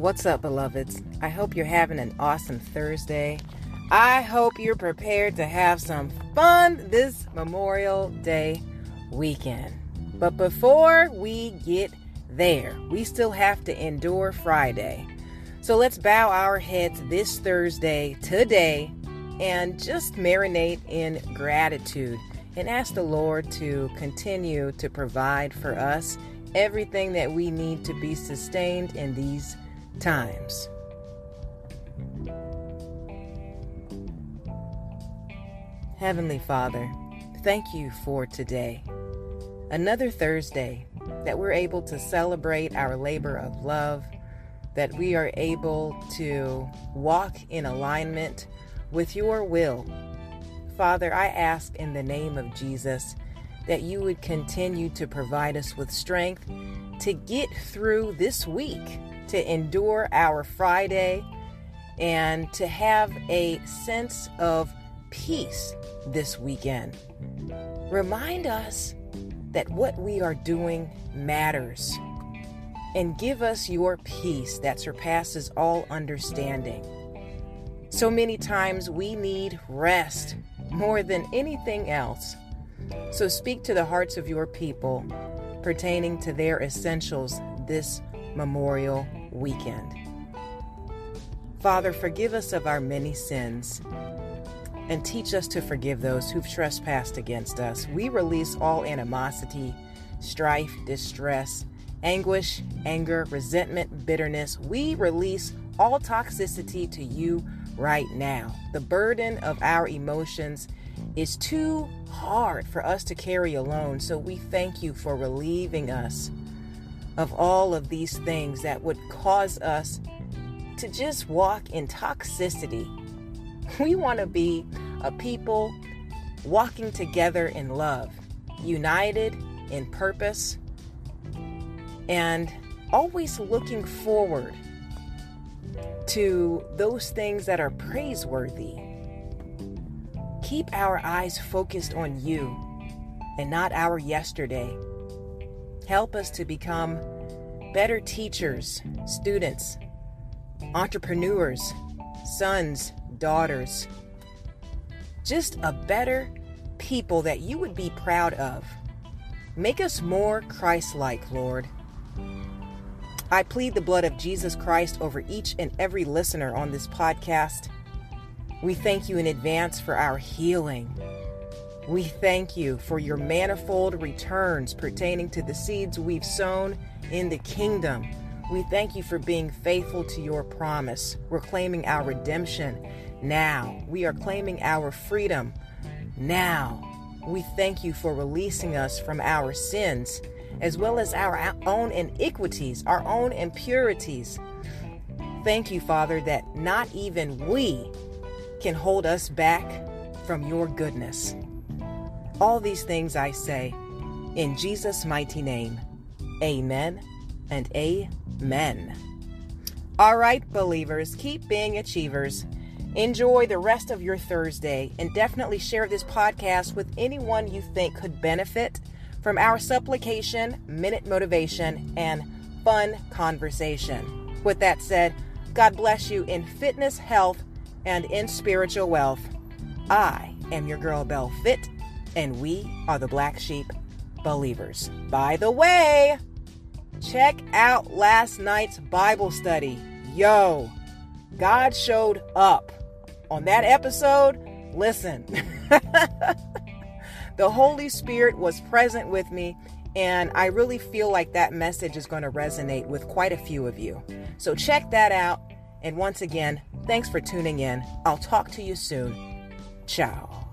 What's up, beloveds? I hope you're having an awesome Thursday. I hope you're prepared to have some fun this Memorial Day weekend. But before we get there, we still have to endure Friday. So let's bow our heads this Thursday, today, and just marinate in gratitude and ask the Lord to continue to provide for us everything that we need to be sustained in these times. Heavenly Father, thank you for today. Another Thursday that we're able to celebrate our labor of love, that we are able to walk in alignment with your will. Father, I ask in the name of Jesus that you would continue to provide us with strength to get through this week, to endure our Friday, and to have a sense of peace this weekend. Remind us that what we are doing matters and give us your peace that surpasses all understanding. So many times we need rest more than anything else. So speak to the hearts of your people pertaining to their essentials this Memorial Weekend. Father, forgive us of our many sins and teach us to forgive those who've trespassed against us. We release all animosity, strife, distress, anguish, anger, resentment, bitterness. We release all toxicity to you right now. The burden of our emotions is too hard for us to carry alone. So we thank you for relieving us of all of these things that would cause us to just walk in toxicity. We want to be a people walking together in love, united in purpose, and always looking forward to those things that are praiseworthy. Keep our eyes focused on you and not our yesterday. Help us to become better teachers, students, entrepreneurs, sons, daughters, just a better people that you would be proud of. Make us more Christ like, Lord. I plead the blood of Jesus Christ over each and every listener on this podcast. We thank you in advance for our healing. We thank you for your manifold returns pertaining to the seeds we've sown in the kingdom. We thank you for being faithful to your promise. We're claiming our redemption now. We are claiming our freedom now. We thank you for releasing us from our sins as well as our own iniquities, our own impurities. Thank you, Father, that not even we can hold us back from your goodness. All these things I say in Jesus' mighty name. Amen and amen. All right, believers, keep being achievers. Enjoy the rest of your Thursday and definitely share this podcast with anyone you think could benefit from our supplication, minute motivation, and fun conversation. With that said, God bless you in fitness, health, and in spiritual wealth. I am your girl Bell Fit, and we are the Black Sheep Believers. By the way, check out last night's Bible study. Yo, God showed up. On that episode, listen. the Holy Spirit was present with me, and I really feel like that message is going to resonate with quite a few of you. So check that out. And once again, thanks for tuning in. I'll talk to you soon. Ciao.